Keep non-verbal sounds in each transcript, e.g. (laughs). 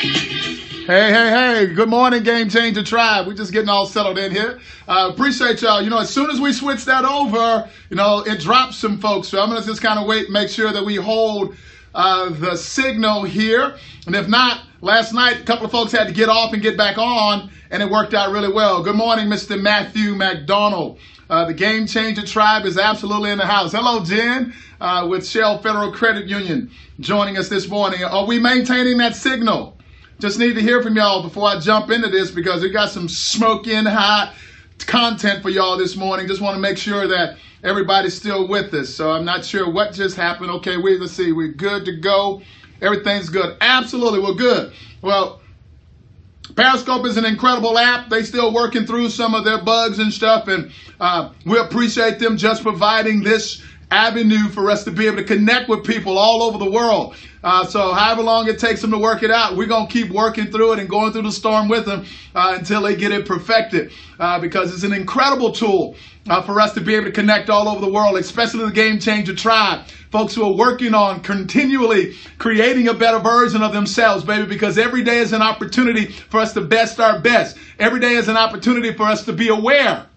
Hey, hey, hey, good morning, Game Changer Tribe. We're just getting all settled in here. Uh, appreciate y'all. You know, as soon as we switch that over, you know, it drops some folks. So I'm going to just kind of wait, make sure that we hold uh, the signal here. And if not, last night, a couple of folks had to get off and get back on, and it worked out really well. Good morning, Mr. Matthew McDonald. Uh, the Game Changer Tribe is absolutely in the house. Hello, Jen, uh, with Shell Federal Credit Union joining us this morning. Are we maintaining that signal? Just need to hear from y'all before I jump into this because we got some smoking hot content for y'all this morning. Just want to make sure that everybody's still with us. So I'm not sure what just happened. Okay, we let's see. We're good to go. Everything's good. Absolutely, we're good. Well, Periscope is an incredible app. They still working through some of their bugs and stuff, and uh, we appreciate them just providing this avenue for us to be able to connect with people all over the world. Uh, so however long it takes them to work it out, we're going to keep working through it and going through the storm with them uh, until they get it perfected uh, because it's an incredible tool uh, for us to be able to connect all over the world, especially the Game Changer Tribe. Folks who are working on continually creating a better version of themselves, baby, because every day is an opportunity for us to best our best. Every day is an opportunity for us to be aware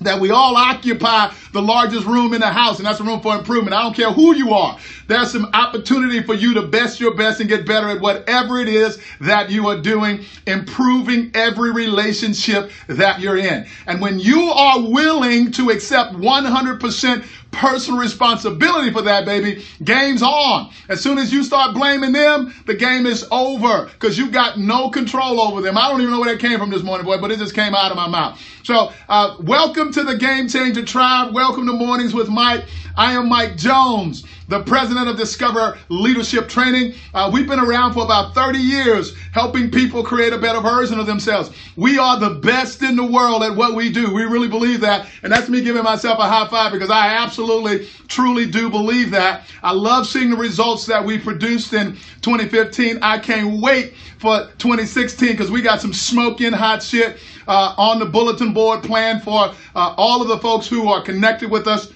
that we all occupy the largest room in the house, and that's a room for improvement. I don't care who you are. There's some opportunity for you to best your best and get better at whatever it is that you are doing, improving every relationship that you're in. And when you are willing to accept 100% personal responsibility for that, baby. Game's on. As soon as you start blaming them, the game is over because you got no control over them. I don't even know where that came from this morning, boy, but it just came out of my mouth. So, uh, welcome to the Game Changer Tribe. Welcome to Mornings with Mike. I am Mike Jones, the president of Discover Leadership Training. Uh, we've been around for about 30 years helping people create a better version of themselves. We are the best in the world at what we do. We really believe that. And that's me giving myself a high five because I absolutely, truly do believe that. I love seeing the results that we produced in 2015. I can't wait for 2016 because we got some smoking hot shit uh, on the bulletin board planned for uh, all of the folks who are connected with us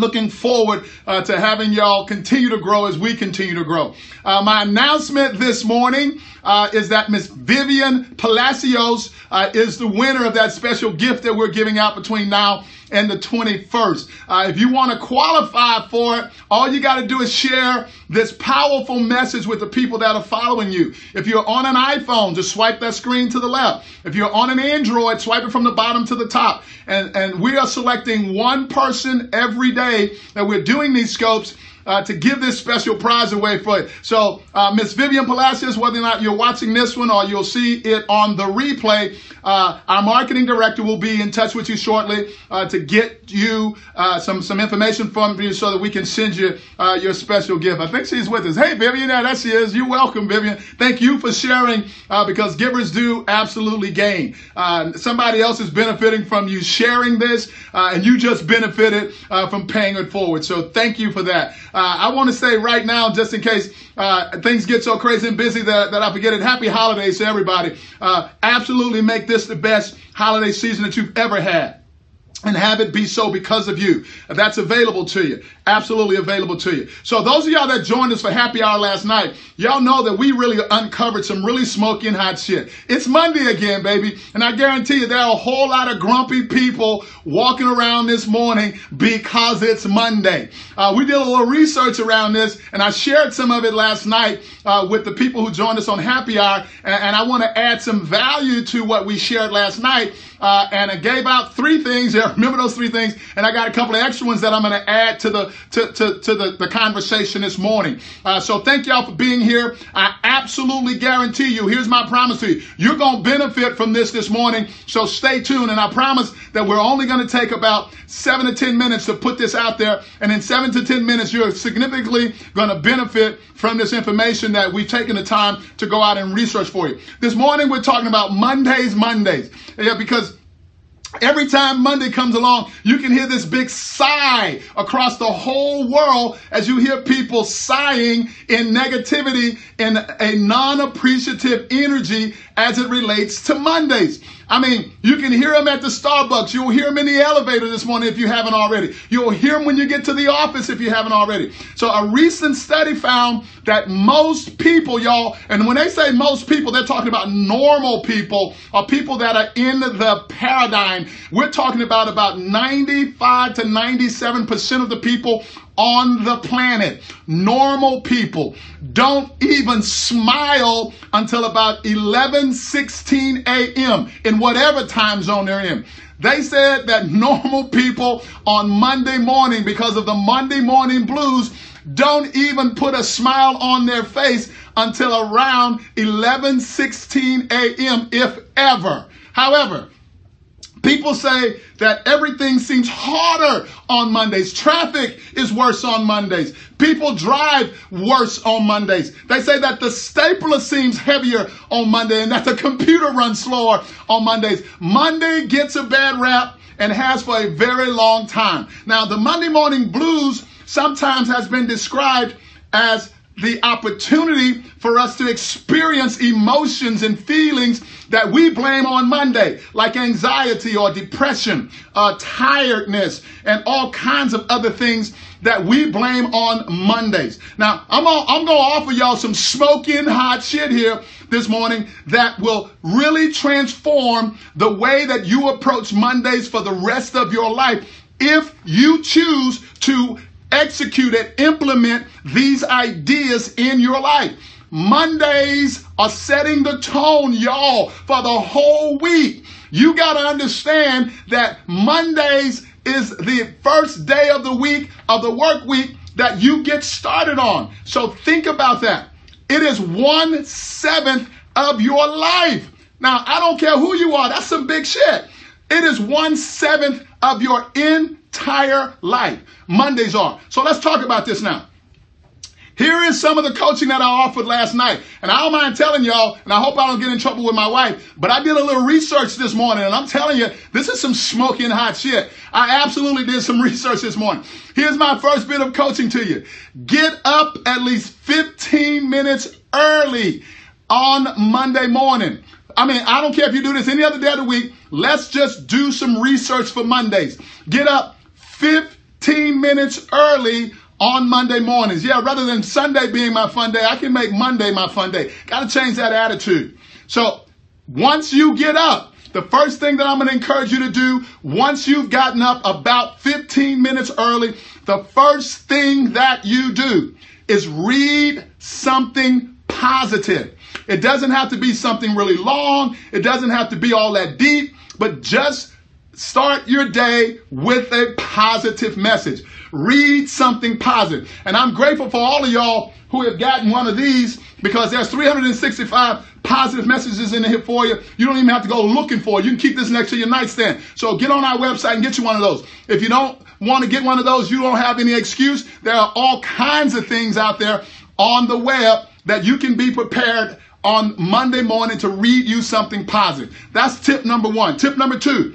looking forward uh, to having y'all continue to grow as we continue to grow. Uh, my announcement this morning uh, is that Miss Vivian Palacios uh, is the winner of that special gift that we're giving out between now and the 21st. Uh, if you want to qualify for it, all you got to do is share this powerful message with the people that are following you. If you're on an iPhone, just swipe that screen to the left. If you're on an Android, swipe it from the bottom to the top. And, and we are selecting one person every day that we're doing these scopes uh, to give this special prize away for you. So, uh, Miss Vivian Palacios, whether or not you're watching this one or you'll see it on the replay, uh, our marketing director will be in touch with you shortly uh, to get you uh, some some information from you so that we can send you uh, your special gift. I think she's with us. Hey, Vivian, yeah, that she is. You're welcome, Vivian. Thank you for sharing because givers do absolutely gain. somebody else is benefiting from you sharing this, and you just benefited from paying it forward. So, thank you for that. Uh, I want to say right now, just in case uh, things get so crazy and busy that, that I forget it, happy holidays to everybody. Uh, absolutely make this the best holiday season that you've ever had and have it be so because of you. That's available to you. Absolutely available to you. So those of y'all that joined us for happy hour last night, y'all know that we really uncovered some really smoking hot shit. It's Monday again, baby. And I guarantee you there are a whole lot of grumpy people walking around this morning because it's Monday. Uh, we did a little research around this and I shared some of it last night uh, with the people who joined us on happy hour. And, and I want to add some value to what we shared last night. Uh, and I gave out three things there (laughs) remember those three things. And I got a couple of extra ones that I'm going to add to the to, to, to the, the conversation this morning. Uh, so thank y'all for being here. I absolutely guarantee you, here's my promise to you. You're going to benefit from this this morning. So stay tuned. And I promise that we're only going to take about seven to 10 minutes to put this out there. And in seven to 10 minutes, you're significantly going to benefit from this information that we've taken the time to go out and research for you. This morning, we're talking about Mondays, Mondays. Yeah, because Every time Monday comes along, you can hear this big sigh across the whole world as you hear people sighing in negativity and a non appreciative energy as it relates to Mondays. I mean, you can hear them at the Starbucks. You'll hear them in the elevator this morning if you haven't already. You'll hear them when you get to the office if you haven't already. So a recent study found that most people, y'all, and when they say most people, they're talking about normal people or people that are in the paradigm. We're talking about about 95 to 97% of the people on the planet. Normal people don't even smile until about 11, 16 a.m. in whatever time zone they're in. They said that (laughs) normal people on Monday morning, because of the Monday morning blues, don't even put a smile on their face until around 11, 16 a.m., if ever. However, People say that everything seems harder on Mondays. Traffic is worse on Mondays. People drive worse on Mondays. They say that the stapler seems heavier on Monday and that the computer runs slower on Mondays. Monday gets a bad rap and has for a very long time. Now, the Monday morning blues sometimes has been described as the opportunity for us to experience emotions and feelings that we blame on Monday, like anxiety or depression, uh, tiredness, and all kinds of other things that we blame on Mondays. Now, I'm, all, I'm going to offer y'all some smoking hot shit here this morning that will really transform the way that you approach Mondays for the rest of your life if you choose to execute and implement these ideas in your life. Mondays are setting the tone, y'all, for the whole week. You got to understand that Mondays is the first day of the week, of the work week that you get started on. So think about that. It is one seventh of your life. Now, I don't care who you are, that's some big shit. It is one seventh of your entire life. Mondays are. So let's talk about this now. Here is some of the coaching that I offered last night. And I don't mind telling y'all, and I hope I don't get in trouble with my wife, but I did a little research this morning, and I'm telling you, this is some smoking hot shit. I absolutely did some (laughs) research this morning. Here's my first bit of coaching to you. Get up at least 15 minutes early on Monday morning. I mean, I don't care if you do this any other day of the week. Let's just do some research for Mondays. Get up 15 minutes early on Monday mornings. Yeah, rather than Sunday being my fun day, I can make Monday my fun day. Got to change that attitude. So once you get up, the first thing that I'm going to encourage you to do, once you've gotten up about 15 minutes early, the first thing that you do is read something positive. It doesn't have to be something really long. It doesn't have to be all that deep, but just start your day with a positive message. Read something positive. And I'm grateful for all of y'all who have gotten one of these because there's 365 positive messages in here for you. You don't even have to go looking for it. You can keep this next to your nightstand. So get on our website and get you one of those. If you don't want to get one of those, you don't have any excuse. There are all kinds of things out there on the web that you can be prepared on Monday morning to read you something positive. That's tip number one. Tip number two,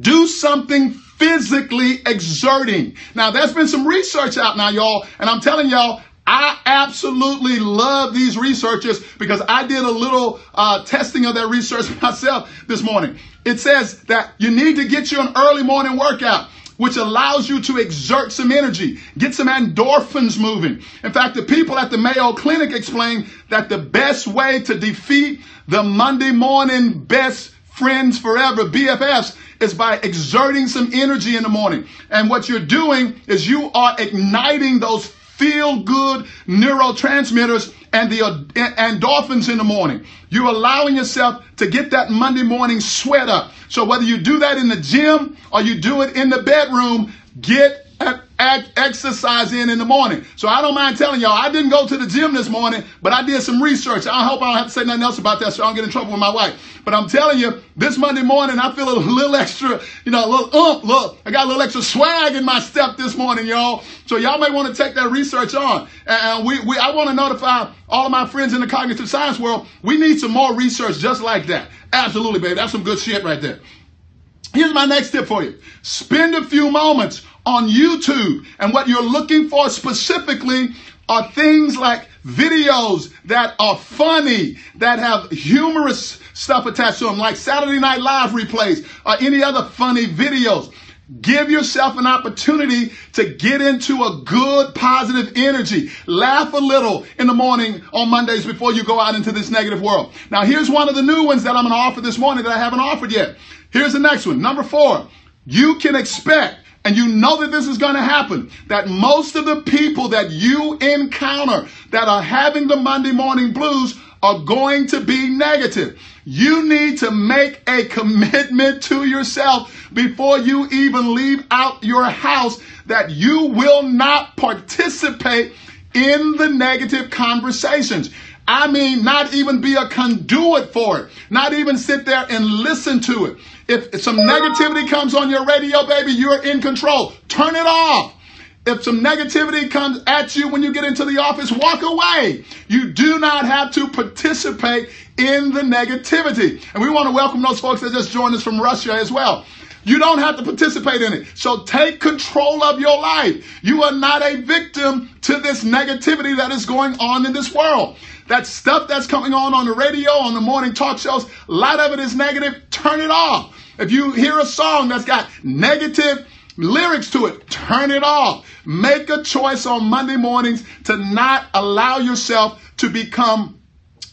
do something physically exerting. Now, there's been some research out now, y'all, and I'm telling y'all, I absolutely love these researchers because I did a little uh, testing of that research (laughs) myself this morning. It says that you need to get you an early morning workout which allows you to exert some energy, get some endorphins moving. In fact, the people at the Mayo Clinic explain that the best way to defeat the Monday morning best friends forever, BFFs, is by exerting some energy in the morning. And what you're doing is you are igniting those feel good neurotransmitters and the endorphins in the morning. You're allowing yourself to get that Monday morning sweat up. So whether you do that in the gym or you do it in the bedroom, get exercise in in the morning. So I don't mind telling y'all, I didn't go to the gym this morning, but I did some research. I hope I don't have to say nothing else about that so I don't get in trouble with my wife. But I'm telling you, this Monday morning, I feel a little extra, you know, a little ump, look, I got a little extra swag in my step this morning, y'all. So y'all may want to take that research on. And we, we I want to notify all of my friends in the cognitive science world, we need some more research just like that. Absolutely, baby. That's some good shit right there. Here's my next tip for you. Spend a few moments on YouTube. And what you're looking for specifically are things like videos that are funny, that have humorous stuff attached to them, like Saturday Night Live replays or any other funny videos. Give yourself an opportunity to get into a good positive energy. Laugh a little in the morning on Mondays before you go out into this negative world. Now, here's one of the new ones that I'm going to offer this morning that I haven't offered yet. Here's the next one. Number four, you can expect and you know that this is going to happen, that most of the people that you encounter that are having the Monday morning blues are going to be negative. You need to make a commitment to yourself before you even leave out your house that you will not participate in the negative conversations. I mean, not even be a conduit for it, not even sit there and listen to it. If some negativity comes on your radio, baby, you're in control. Turn it off. If some negativity comes at you when you get into the office, walk away. You do not have to participate in the negativity. And we want to welcome those folks that just joined us from Russia as well. You don't have to participate in it. So take control of your life. You are not a victim to this negativity that is going on in this world. That stuff that's coming on on the radio, on the morning talk shows, a lot of it is negative. Turn it off. If you hear a song that's got negative lyrics to it, turn it off. Make a choice on Monday mornings to not allow yourself to become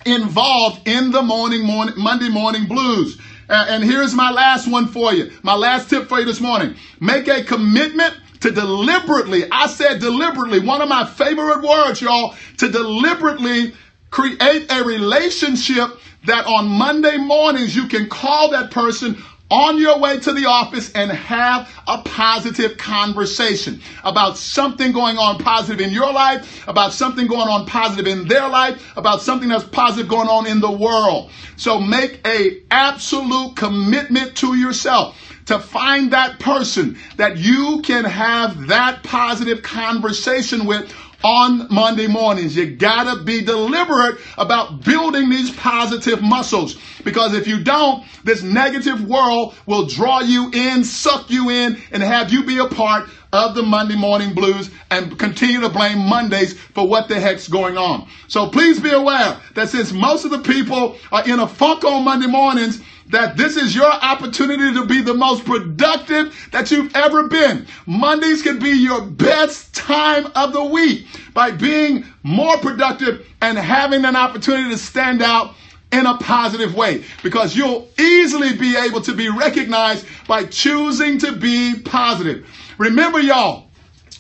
involved in the morning, morning Monday morning blues. And here's my last one for you. My last tip for you this morning. Make a commitment to deliberately, I said deliberately, one of my favorite words, y'all, to deliberately create a relationship that on Monday mornings you can call that person on your way to the office and have a positive conversation about something going on positive in your life, about something going on positive in their life, about something that's positive going on in the world. So make a absolute commitment to yourself to find that person that you can have that positive conversation with on Monday mornings. You gotta be deliberate about building these positive muscles because if you don't, this negative world will draw you in, suck you in, and have you be a part of the Monday morning blues and continue to blame Mondays for what the heck's going on. So please be aware that since most of the people are in a funk on Monday mornings, that this is your opportunity to be the most productive that you've ever been. Mondays can be your best time of the week by being more productive and having an opportunity to stand out in a positive way because you'll easily be able to be recognized by choosing to be positive. Remember, y'all,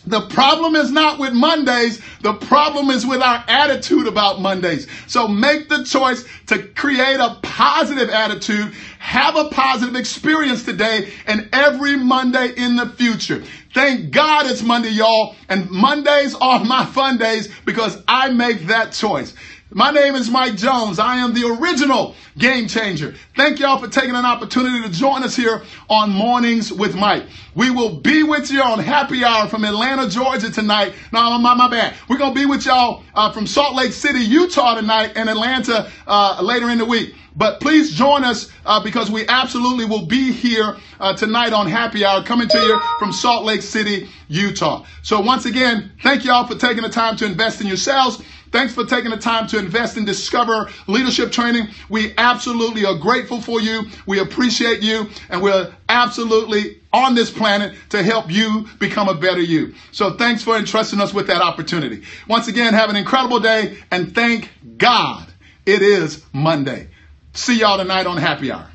the problem is not with Mondays. The problem is with our attitude about Mondays. So make the choice to create a positive attitude, have a positive experience today and every Monday in the future. Thank God it's Monday, y'all. And Mondays are my fun days because I make that choice. My name is Mike Jones. I am the original game changer. Thank y'all for taking an opportunity to join us here on Mornings with Mike. We will be with you on happy hour from Atlanta, Georgia tonight. No, my, my bad. We're going to be with y'all uh, from Salt Lake City, Utah tonight and Atlanta uh, later in the week. But please join us uh, because we absolutely will be here uh, tonight on Happy Hour coming to you from Salt Lake City, Utah. So once again, thank y'all for taking the time to invest in yourselves. Thanks for taking the time to invest in Discover Leadership Training. We absolutely are grateful for you. We appreciate you and we're absolutely on this planet to help you become a better you. So thanks for entrusting us with that opportunity. Once again, have an incredible day and thank God it is Monday. See y'all tonight on Happy Hour.